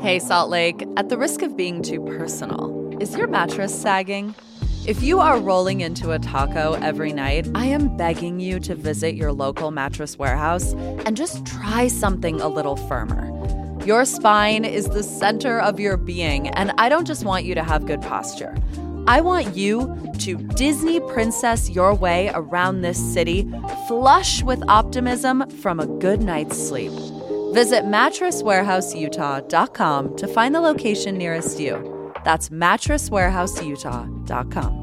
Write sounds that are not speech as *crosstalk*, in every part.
Hey, Salt Lake, at the risk of being too personal, is your mattress sagging? If you are rolling into a taco every night, I am begging you to visit your local mattress warehouse and just try something a little firmer. Your spine is the center of your being, and I don't just want you to have good posture. I want you to Disney princess your way around this city, flush with optimism from a good night's sleep. Visit mattresswarehouseutah.com to find the location nearest you. That's mattresswarehouseutah.com.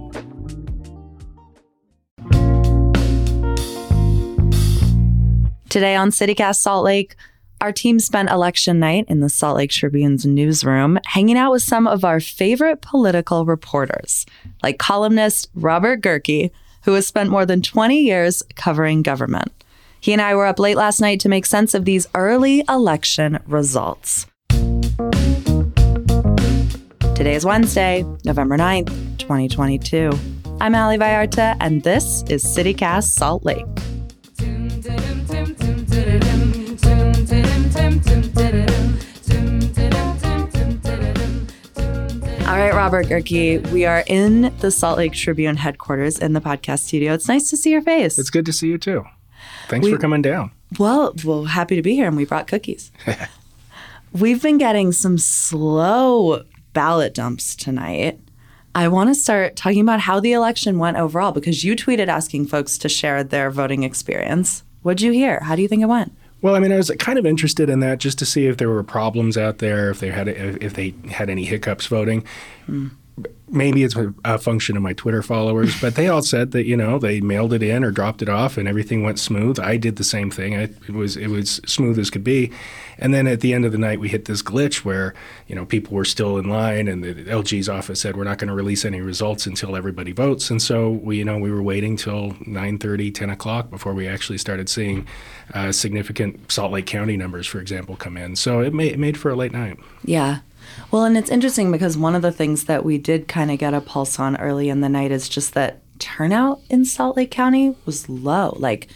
Today on CityCast Salt Lake, our team spent election night in the Salt Lake Tribune's newsroom hanging out with some of our favorite political reporters, like columnist Robert Gehrke, who has spent more than 20 years covering government. He and I were up late last night to make sense of these early election results. Today is Wednesday, November 9th, 2022. I'm Ali Vallarta, and this is CityCast Salt Lake. All right, Robert Gehrke, we are in the Salt Lake Tribune headquarters in the podcast studio. It's nice to see your face. It's good to see you too. Thanks we, for coming down. Well, well, happy to be here, and we brought cookies. *laughs* We've been getting some slow ballot dumps tonight. I want to start talking about how the election went overall because you tweeted asking folks to share their voting experience. What'd you hear? How do you think it went? Well, I mean, I was kind of interested in that just to see if there were problems out there, if they had if they had any hiccups voting. Mm. Maybe it's a function of my Twitter followers, but they all said that you know they mailed it in or dropped it off and everything went smooth. I did the same thing. I, it was it was smooth as could be. And then at the end of the night, we hit this glitch where you know people were still in line, and the LG's office said we're not going to release any results until everybody votes. And so we you know we were waiting till 9:30, 10 o'clock before we actually started seeing uh, significant Salt Lake County numbers, for example, come in. So it made it made for a late night. Yeah. Well, and it's interesting because one of the things that we did kind of get a pulse on early in the night is just that turnout in Salt Lake County was low. Like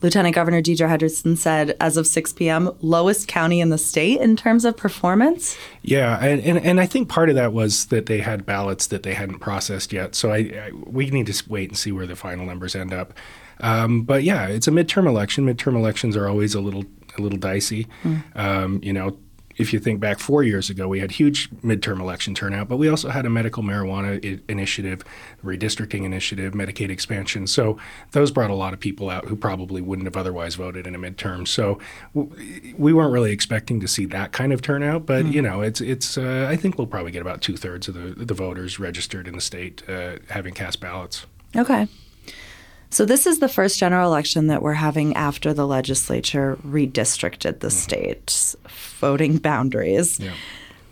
Lieutenant Governor Deidre Henderson said, as of 6 p.m., lowest county in the state in terms of performance. Yeah, and, and, and I think part of that was that they had ballots that they hadn't processed yet. So I, I we need to wait and see where the final numbers end up. Um, but yeah, it's a midterm election. Midterm elections are always a little a little dicey. Mm. Um, you know, if you think back four years ago, we had huge midterm election turnout, but we also had a medical marijuana I- initiative, redistricting initiative, Medicaid expansion. So those brought a lot of people out who probably wouldn't have otherwise voted in a midterm. So w- we weren't really expecting to see that kind of turnout, but mm-hmm. you know, it's it's. Uh, I think we'll probably get about two thirds of the the voters registered in the state uh, having cast ballots. Okay. So, this is the first general election that we're having after the legislature redistricted the mm-hmm. state's voting boundaries. Yeah.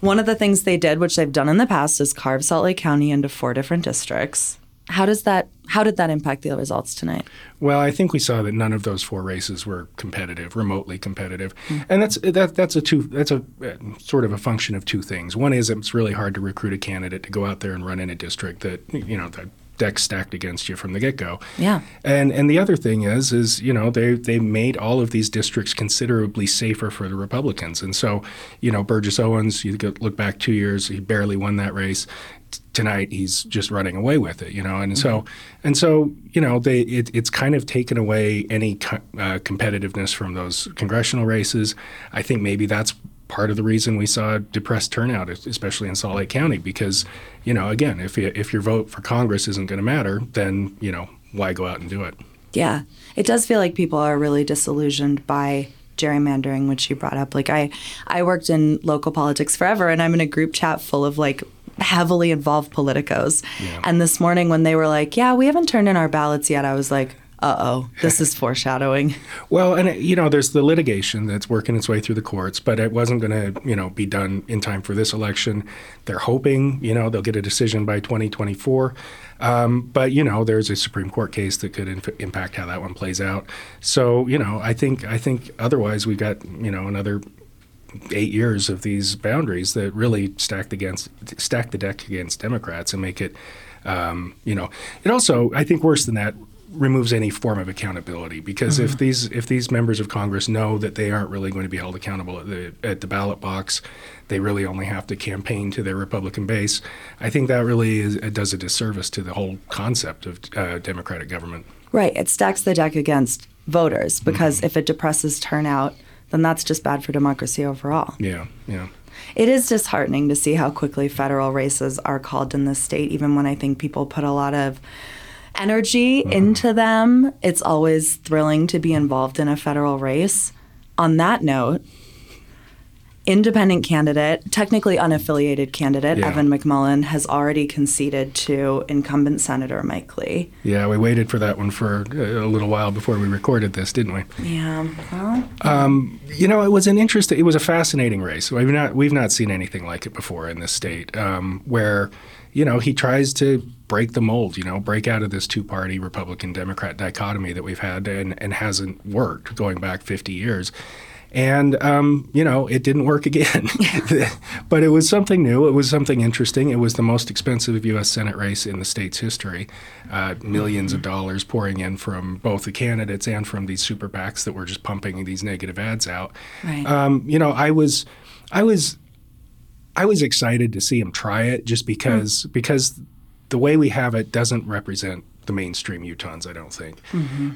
One of the things they did, which they've done in the past, is carve Salt Lake County into four different districts. How does that how did that impact the results tonight? Well, I think we saw that none of those four races were competitive, remotely competitive, mm-hmm. and that's that that's a two that's a uh, sort of a function of two things. One is it's really hard to recruit a candidate to go out there and run in a district that you know that deck stacked against you from the get go. Yeah. And and the other thing is is you know they they made all of these districts considerably safer for the Republicans. And so you know Burgess Owens, you look back two years, he barely won that race. Tonight he's just running away with it, you know. And mm-hmm. so and so you know they it, it's kind of taken away any co- uh, competitiveness from those congressional races. I think maybe that's part of the reason we saw depressed turnout, especially in Salt Lake County, because, you know, again, if you, if your vote for Congress isn't going to matter, then you know why go out and do it? Yeah, it does feel like people are really disillusioned by gerrymandering, which you brought up. Like I, I worked in local politics forever, and I'm in a group chat full of like heavily involved politicos. Yeah. And this morning when they were like, "Yeah, we haven't turned in our ballots yet," I was like uh oh, this is foreshadowing. *laughs* well, and it, you know, there's the litigation that's working its way through the courts, but it wasn't going to, you know, be done in time for this election. They're hoping, you know, they'll get a decision by 2024. Um, but you know, there's a Supreme Court case that could inf- impact how that one plays out. So you know, I think I think otherwise we've got you know another eight years of these boundaries that really stack against stack the deck against Democrats and make it. Um, you know, it also I think worse than that removes any form of accountability because if these if these members of Congress know that they aren't really going to be held accountable at the at the ballot box, they really only have to campaign to their Republican base. I think that really is, it does a disservice to the whole concept of uh, democratic government. Right. It stacks the deck against voters because if it depresses turnout, then that's just bad for democracy overall. Yeah, yeah. It is disheartening to see how quickly federal races are called in this state, even when I think people put a lot of energy into them. It's always thrilling to be involved in a federal race. On that note, independent candidate, technically unaffiliated candidate, Yeah. Evan McMullin, has already conceded to incumbent Senator Mike Lee. Yeah, we waited for that one for a little while before we recorded this, didn't we? Yeah. Well, You know, it was an interesting, it was a fascinating race. We've not we've not seen anything like it before in this state, um, where you know he tries to break the mold, you know, break out of this two party Republican Democrat dichotomy that we've had and and hasn't worked going back 50 years. And um, you know, it didn't work again. *laughs* *laughs* but it was something new. It was something interesting. It was the most expensive U.S. Senate race in the state's history. Uh, 1000000s of dollars pouring in from both the candidates and from these super PACs that were just pumping these negative ads out. Right. Um, you know, I was, I was, I was excited to see him try it just because because the way we have it doesn't represent the mainstream Utahns, I don't think.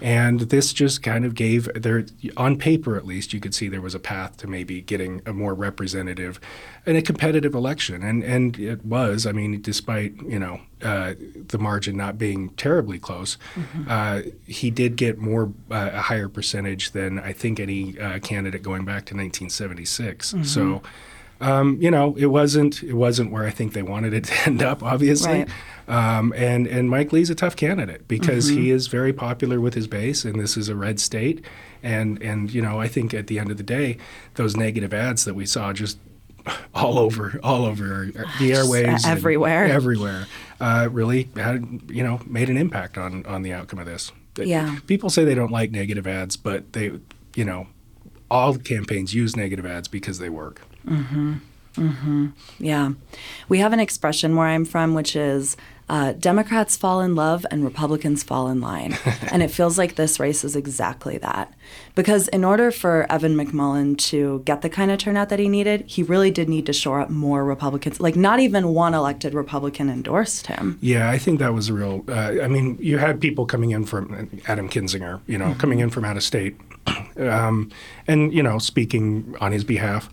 And this just kind of gave there on paper at least you could see there was a path to maybe getting a more representative and a competitive election. And and it was, I mean, despite, you know, uh, the margin not being terribly close, uh, he did get more uh, a higher percentage than I think any uh, candidate going back to 1976. So um, you know, it wasn't it wasn't where I think they wanted it to *laughs* end up, obviously. Right. Um, and and Mike Lee's a tough candidate because he is very popular with his base, and this is a red state. And and you know, I think at the end of the day, those negative ads that we saw just *laughs* all over all over the airwaves, and everywhere. everywhere, uh, really had you know made an impact on on the outcome of this. Yeah. people say they don't like negative ads, but they you know all campaigns use negative ads because they work. Yeah. We have an expression where I'm from, which is uh, Democrats fall in love and Republicans fall in line. *laughs* and it feels like this race is exactly that. Because in order for Evan McMullin to get the kind of turnout that he needed, he really did need to shore up more Republicans. Like, not even one elected Republican endorsed him. Yeah, I think that was a real. Uh, I mean, you had people coming in from Adam Kinzinger, you know, coming in from out of state, *clears throat* um, and you know, speaking on his behalf.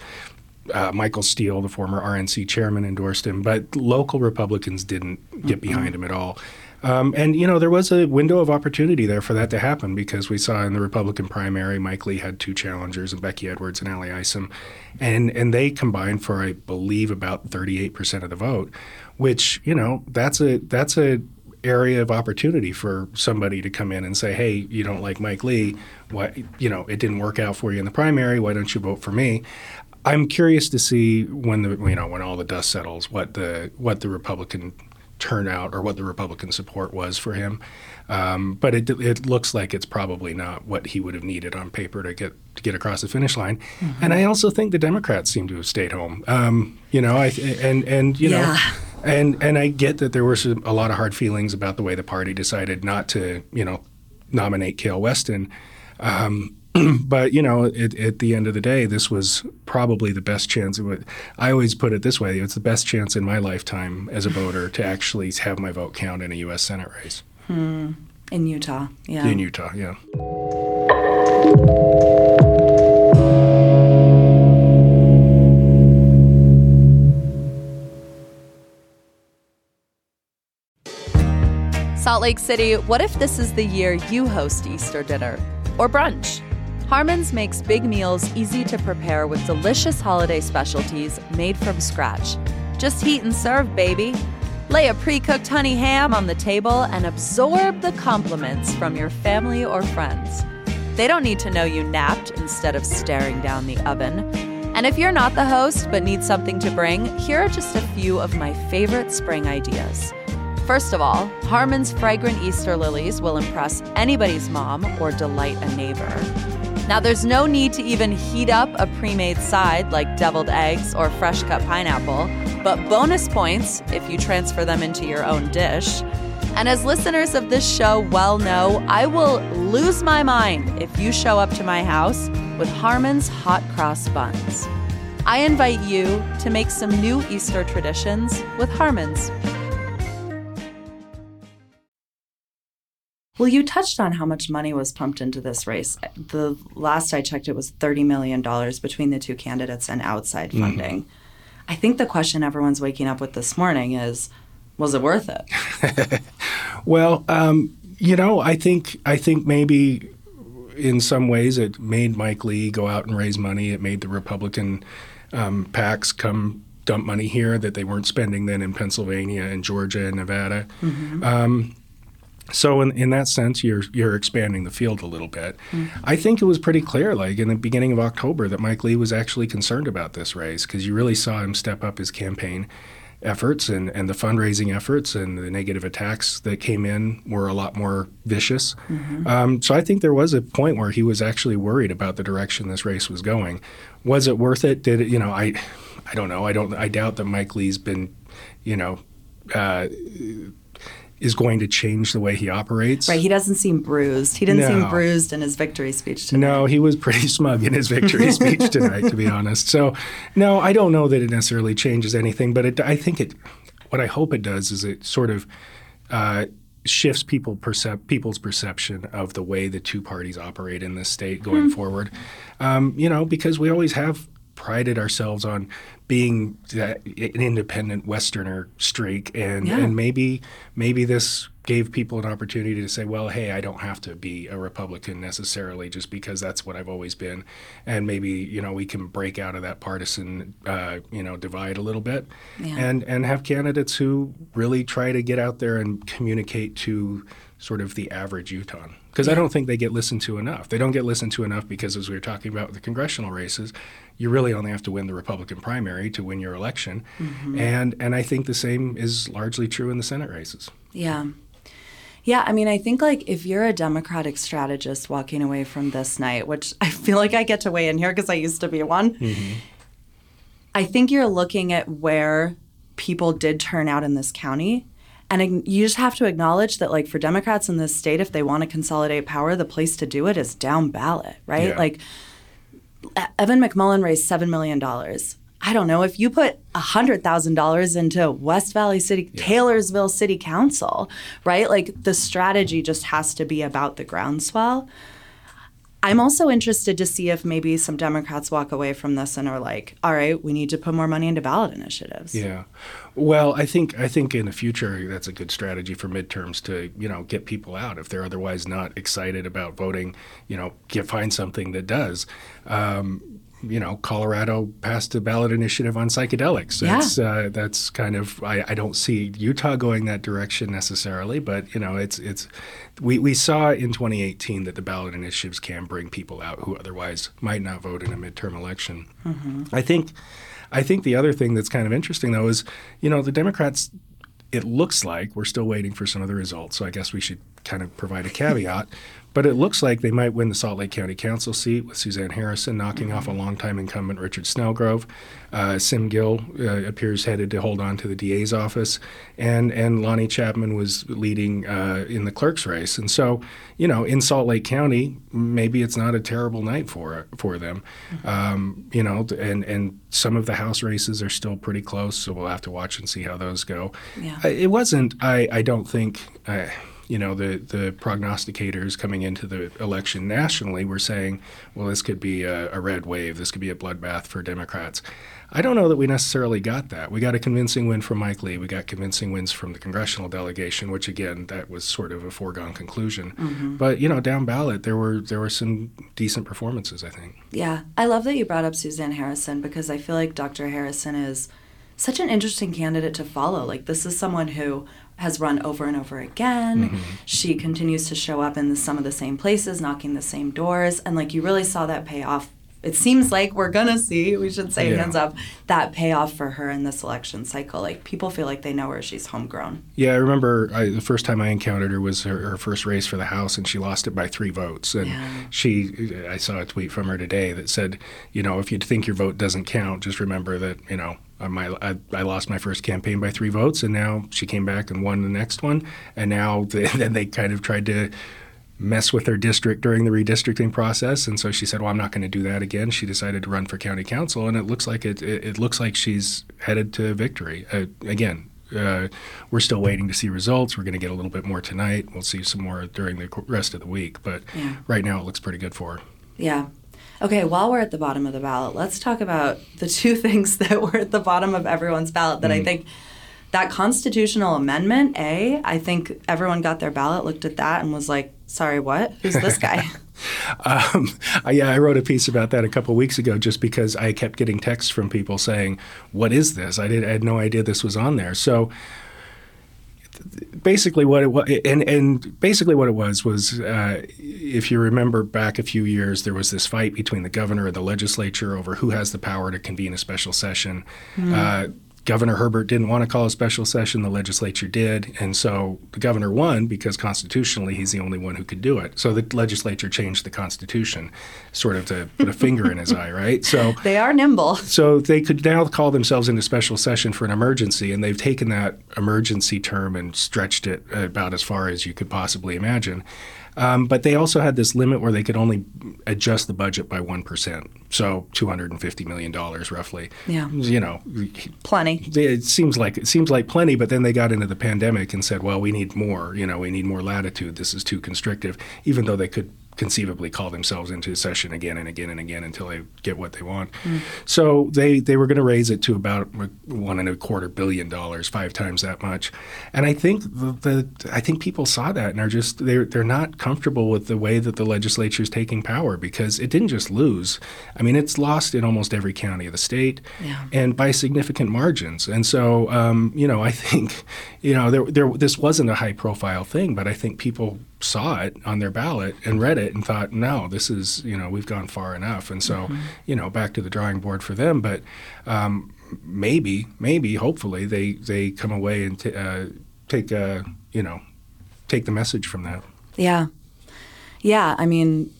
Uh, Michael Steele, the former RNC chairman, endorsed him, but local Republicans didn't get behind him at all. Um, and you know, there was a window of opportunity there for that to happen because we saw in the Republican primary, Mike Lee had two challengers, and Becky Edwards and Ally Isom, and and they combined for, I believe, about 38 percent of the vote, which you know, that's a that's a area of opportunity for somebody to come in and say, "Hey, you don't like Mike Lee? What you know, it didn't work out for you in the primary. Why don't you vote for me?" I'm curious to see when the you know when all the dust settles, what the what the Republican turnout or what the Republican support was for him. Um, but it it looks like it's probably not what he would have needed on paper to get to get across the finish line. And I also think the Democrats seem to have stayed home. Um, you know, I and and you know. And and I get that there were a lot of hard feelings about the way the party decided not to, you know, nominate Kael Weston. Um, *clears throat* but you know, it, at the end of the day, this was probably the best chance. It would, I always put it this way: it's the best chance in my lifetime as a voter to actually have my vote count in a U.S. Senate race hmm. In Utah. Yeah. in Utah. Yeah. Salt Lake City, what if this is the year you host Easter dinner or brunch? Harmon's makes big meals easy to prepare with delicious holiday specialties made from scratch. Just heat and serve, baby. Lay a pre cooked honey ham on the table and absorb the compliments from your family or friends. They don't need to know you napped instead of staring down the oven. And if you're not the host but need something to bring, here are just a few of my favorite spring ideas. First of all, Harmon's fragrant Easter lilies will impress anybody's mom or delight a neighbor. Now, there's no need to even heat up a pre made side like deviled eggs or fresh cut pineapple, but bonus points if you transfer them into your own dish. And as listeners of this show well know, I will lose my mind if you show up to my house with Harmon's hot cross buns. I invite you to make some new Easter traditions with Harmon's. Well, you touched on how much money was pumped into this race. The last I checked, it was $30 million between the two candidates and outside funding. Mm-hmm. I think the question everyone's waking up with this morning is was it worth it? *laughs* well, um, you know, I think I think maybe in some ways it made Mike Lee go out and raise money. It made the Republican um, PACs come dump money here that they weren't spending then in Pennsylvania and Georgia and Nevada. Mm-hmm. Um, so in, in that sense, you're you're expanding the field a little bit. Mm-hmm. I think it was pretty clear, like in the beginning of October, that Mike Lee was actually concerned about this race because you really saw him step up his campaign efforts and, and the fundraising efforts and the negative attacks that came in were a lot more vicious. Mm-hmm. Um, so I think there was a point where he was actually worried about the direction this race was going. Was it worth it? Did it? You know, I, I don't know. I don't. I doubt that Mike Lee's been, you know. Uh, is going to change the way he operates. Right. He doesn't seem bruised. He didn't no. seem bruised in his victory speech tonight. No, he was pretty *laughs* smug in his victory *laughs* speech tonight, to be honest. So, no, I don't know that it necessarily changes anything, but it, I think it. What I hope it does is it sort of uh, shifts people percep- people's perception of the way the two parties operate in this state going mm-hmm. forward. Um, you know, because we always have prided ourselves on being that, an independent Westerner streak, and yeah. and maybe maybe this gave people an opportunity to say, well, hey, I don't have to be a Republican necessarily just because that's what I've always been, and maybe you know we can break out of that partisan uh, you know divide a little bit, yeah. and and have candidates who really try to get out there and communicate to sort of the average Utah because yeah. I don't think they get listened to enough. They don't get listened to enough because, as we were talking about with the congressional races, you really only have to win the Republican primary to win your election, mm-hmm. and and I think the same is largely true in the Senate races. Yeah. Yeah, I mean, I think like if you're a Democratic strategist walking away from this night, which I feel like I get to weigh in here because I used to be one, mm-hmm. I think you're looking at where people did turn out in this county and you just have to acknowledge that, like, for Democrats in this state, if they want to consolidate power, the place to do it is down ballot, right? Yeah. Like, Evan McMullin raised $7 million. I don't know, if you put $100,000 into West Valley City, yeah. Taylorsville City Council, right? Like, the strategy just has to be about the groundswell. I'm also interested to see if maybe some Democrats walk away from this and are like, all right, we need to put more money into ballot initiatives. Yeah. Well, I think I think in the future that's a good strategy for midterms to, you know, get people out if they're otherwise not excited about voting, you know, get find something that does. Um, you know, Colorado passed a ballot initiative on psychedelics. Yeah. That's, uh, that's kind of I, I, don't see Utah going that direction necessarily, but you know, it's it's we, we saw in 2018 that the ballot initiatives can bring people out who otherwise might not vote in a midterm election. Mm-hmm. I think I think the other thing that's kind of interesting though is, you know, the Democrats it looks like we're still waiting for some of the results, so I guess we should kind of provide a caveat. But it looks like they might win the Salt Lake County Council seat with Suzanne Harrison knocking mm-hmm. off a longtime incumbent Richard Snellgrove. Uh, Sim Gill uh, appears headed to hold on to the DA's office, and and Lannie Chapman was leading uh, in the clerk's race. And so, you know, in Salt Lake County, maybe it's not a terrible night for for them. Mm-hmm. Um, you know, and and some of the House races are still pretty close, so we'll have to watch and see how those go. Yeah. it wasn't. I I don't think you know, the, the prognosticators coming into the election nationally were saying, well, this could be a, a, red wave, this could be a bloodbath for Democrats. I don't know that we necessarily got that. We got a convincing win from Mike Lee. We got convincing wins from the congressional delegation, which again, that was sort of a foregone conclusion. Mm-hmm. But you know, down ballot, there were there were some decent performances. I think. Yeah, I love that you brought up Suzanne Harrison because I feel like Dr. Harrison is such an interesting candidate to follow. Like this is someone who has run over and over again. Mm-hmm. She continues to show up in the, some of the same places, knocking the same doors, and like you really saw that pay off it seems like we're gonna see, we should say Yeah. hands up, that payoff for her in this election cycle. Like people feel like they know her, she's homegrown. Yeah, I remember I, the first time I encountered her was her, her first race for the House, and she lost it by three votes. And Yeah. she, I saw a tweet from her today that said, you know, if you think your vote doesn't count, just remember that, you know, my, I, I lost my first campaign by three votes, and now she came back and won the next one. And now they, *laughs* then they kind of tried to mess with her district during the redistricting process, and so she said, "Well, I'm not going to do that again." She decided to run for county council, and it looks like it. It, it looks like she's headed to victory uh, again. Uh, we're still waiting to see results. We're going to get a little bit more tonight. We'll see some more during the rest of the week, but Yeah. right now it looks pretty good for her. Yeah. Okay, while we're at the bottom of the ballot, let's talk about the two *laughs* things that were at the bottom of everyone's ballot that I think that constitutional amendment, A, I think everyone got their ballot, looked at that, and was like, sorry, what? Who's this guy? *laughs* Um, yeah, I wrote a piece about that a couple weeks ago just because I kept getting texts from people saying, "What is this?" I did I had no idea this was on there. So basically what it was and, and basically what it was was uh, if you remember back a few years there was this fight between the governor and the legislature over who has the power to convene a special session uh, Governor Herbert didn't want to call a special session. The legislature did. And so the governor won because constitutionally he's the only one who could do it. So the legislature changed the Constitution sort of to put a finger in his eye, right? So *laughs* they are nimble. so they could now call themselves into special session for an emergency, and they've taken that emergency term and stretched it about as far as you could possibly imagine. Um, but they also had this limit where they could only adjust the budget by one percent, so two hundred and fifty million dollars roughly. Yeah. you know, Plenty. it seems like it seems like plenty, but then they got into the pandemic and said, "Well, we need more. You know, we need more latitude. This is too constrictive." Even though they could conceivably call themselves into session again and again and again until they get what they want. So they they were going to raise it to about one and a quarter billion dollars, five times that much. And I think the, the I think people saw that and are just they're they're not comfortable with the way that the legislature is taking power because it didn't just lose. I mean, it's lost in almost every county of the state Yeah. and by significant margins. And so, um, you know, I think, you know, there, there, this wasn't a high profile thing, but I think people saw it on their ballot and read it and thought, no, this is, you know, we've gone far enough. And so, you know, back to the drawing board for them. But um, maybe, maybe, hopefully, they they come away and t- uh, take, uh, you know, take the message from that. Yeah. Yeah, I mean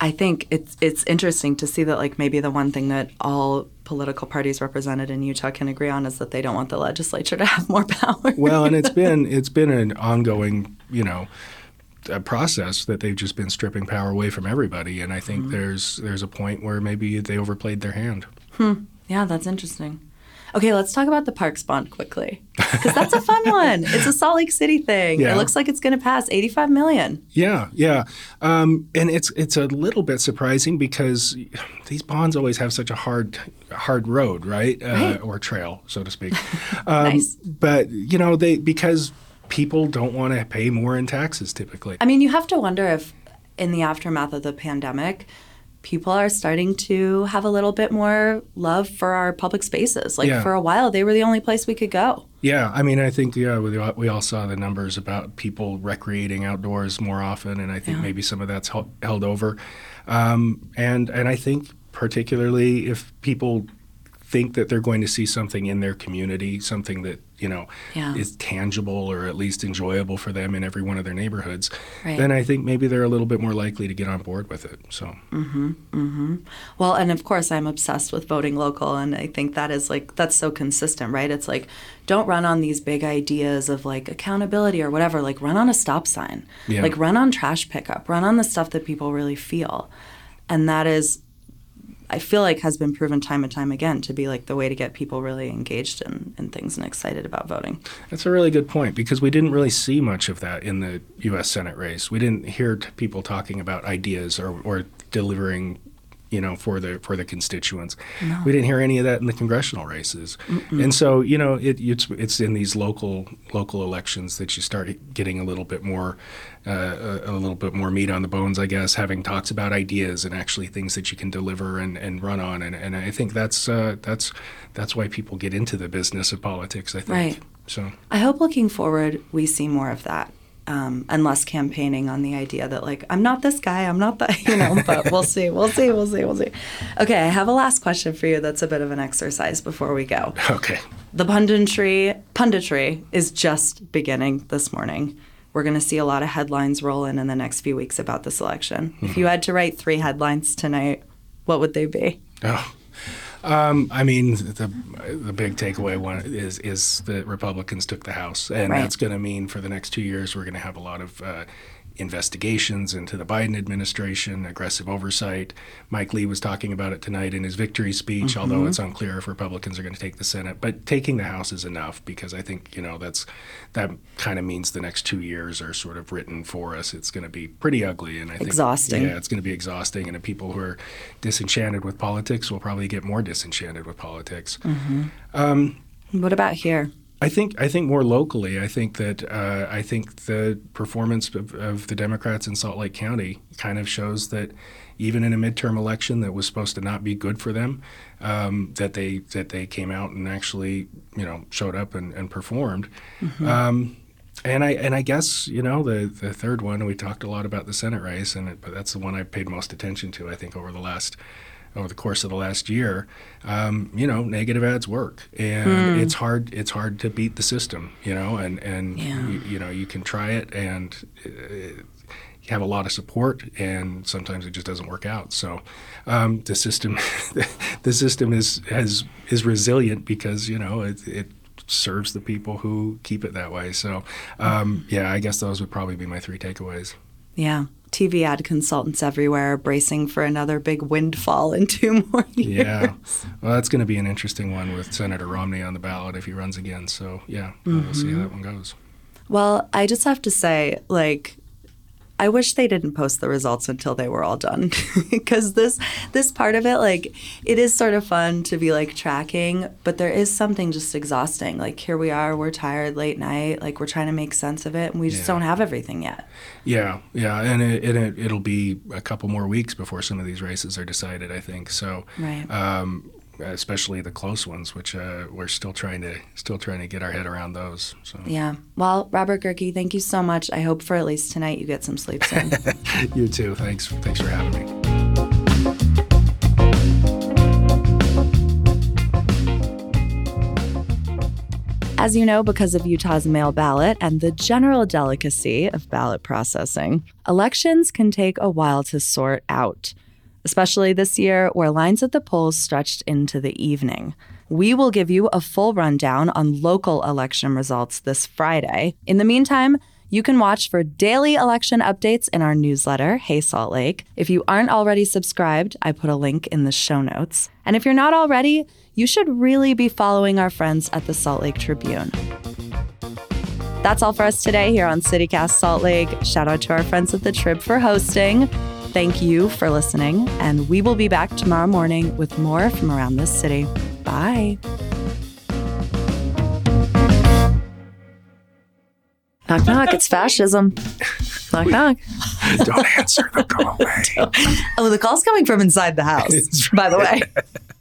I think it's it's interesting to see that like maybe the one thing that all political parties represented in Utah can agree on is that they don't want the legislature to have more power. Well, and it's *laughs* been it's been an ongoing, you know, a process that they've just been stripping power away from everybody, and I think there's there's a point where maybe they overplayed their hand. yeah, that's interesting. Okay, let's talk about the Parks bond quickly because that's a fun *laughs* one. It's a Salt Lake City thing. Yeah. It looks like it's going to pass 85 million. Yeah, yeah, um, and it's it's a little bit surprising because these bonds always have such a hard hard road, right, uh, Right. or trail, so to speak. *laughs* Um, Nice. But you know, they because people don't want to pay more in taxes typically. I mean, you have to wonder if, in the aftermath of the pandemic, people are starting to have a little bit more love for our public spaces. Like Yeah. for a while, they were the only place we could go. Yeah, I mean, I think yeah, we all, we all saw the numbers about people recreating outdoors more often, and I think Yeah. maybe some of that's held, held over. Um, and and I think particularly if people think that they're going to see something in their community, something that you know Yeah. is tangible or at least enjoyable for them in every one of their neighborhoods, Right. then I think maybe they're a little bit more likely to get on board with it. So mm-hmm, mm-hmm. Well, and of course, I'm obsessed with voting local, and I think that is like that's so consistent, right? It's like don't run on these big ideas of like accountability or whatever. Like run on a stop sign, Yeah. like run on trash pickup, run on the stuff that people really feel, and that is, I feel like has been proven time and time again to be like the way to get people really engaged in, in things and excited about voting. That's a really good point because we didn't really see much of that in the U.S. Senate race. We didn't hear people talking about ideas or, or delivering, you know, for the for the constituents. We didn't hear any of that in the congressional races. And so, you know, it, it's it's in these local local elections that you start getting a little bit more. Uh, a, a little bit more meat on the bones, I guess, having talks about ideas and actually things that you can deliver and, and run on, and, and I think that's uh, that's that's why people get into the business of politics. I think Right. so. I hope looking forward we see more of that. Um, and less campaigning on the idea that like I'm not this guy, I'm not that, *laughs* you know. But we'll *laughs* see, we'll see, we'll see, we'll see. Okay, I have a last question for you. That's a bit of an exercise before we go. Okay. The punditry punditry is just beginning this morning. We're going to see a lot of headlines roll in in the next few weeks about this election. Mm-hmm. If you had to write three headlines tonight, what would they be? Oh. Um, I mean, the the big takeaway one is is that Republicans took the House, and right. that's going to mean for the next two years we're going to have a lot of uh, investigations into the Biden administration, aggressive oversight. Mike Lee was talking about it tonight in his victory speech, mm-hmm. although it's unclear if Republicans are going to take the Senate. But taking the House is enough because I think you know that's that kind of means the next two years are sort of written for us. It's going to be pretty ugly, and I think exhausting. Yeah, it's going to be exhausting, and the people who are disenchanted with politics will probably get more disenchanted with politics. Mm-hmm. Um, what about here? I think I think more locally. I think that uh, I think the performance of, of, the Democrats in Salt Lake County kind of shows that even in a midterm election that was supposed to not be good for them, um, that they that they came out and actually you know showed up and, and performed. Mm-hmm. Um, and I and I guess you know the the third one we talked a lot about the Senate race, and it, but that's the one I paid most attention to. I think over the last over the course of the last year, um, you know, negative ads work, and mm. it's hard. It's hard to beat the system, you know, and and yeah. you, you, know you can try it, and uh, you have a lot of support, and sometimes it just doesn't work out. So um, the system, *laughs* the system is has is resilient because you know it, it serves the people who keep it that way. So, um, yeah, I guess those would probably be my three takeaways. Yeah. TV ad consultants everywhere bracing for another big windfall in two *laughs* more years. Yeah. Well, that's going to be an interesting one with Senator Romney on the ballot if he runs again. So, yeah, mm-hmm. we'll see how that one goes. Well, I just have to say, like, I wish they didn't post the results until they were all done *laughs* because this this part of it like it is sort of fun to be like tracking but there is something just exhausting like here we are we're tired late night like we're trying to make sense of it and we just yeah. don't have everything yet. Yeah, yeah, and it, it, it'll be a couple more weeks before some of these races are decided. I think so. Right. Um, especially the close ones, which uh, we're still trying to still trying to get our head around those. So. Yeah. Well, Robert Gehrke, thank you so much. I hope for at least tonight you get some sleep soon. *laughs* you too. Thanks. Thanks for having me. As you know, because of Utah's mail ballot and the general delicacy of ballot processing, elections can take a while to sort out especially this year where lines at the polls stretched into the evening. We will give you a full rundown on local election results this Friday. In the meantime, you can watch for daily election updates in our newsletter, Hey Salt Lake. If you aren't already subscribed, I put a link in the show notes. And if you're not already, you should really be following our friends at the Salt Lake Tribune. That's all for us today here on CityCast Salt Lake. Shout out to our friends at the Trib for hosting. Thank you for listening, and we will be back tomorrow morning with more from around this city. Bye. Knock, knock, it's fascism. *laughs* Knock, knock. Don't answer the call. *laughs* oh, the call's coming from inside the house, by the way. *laughs*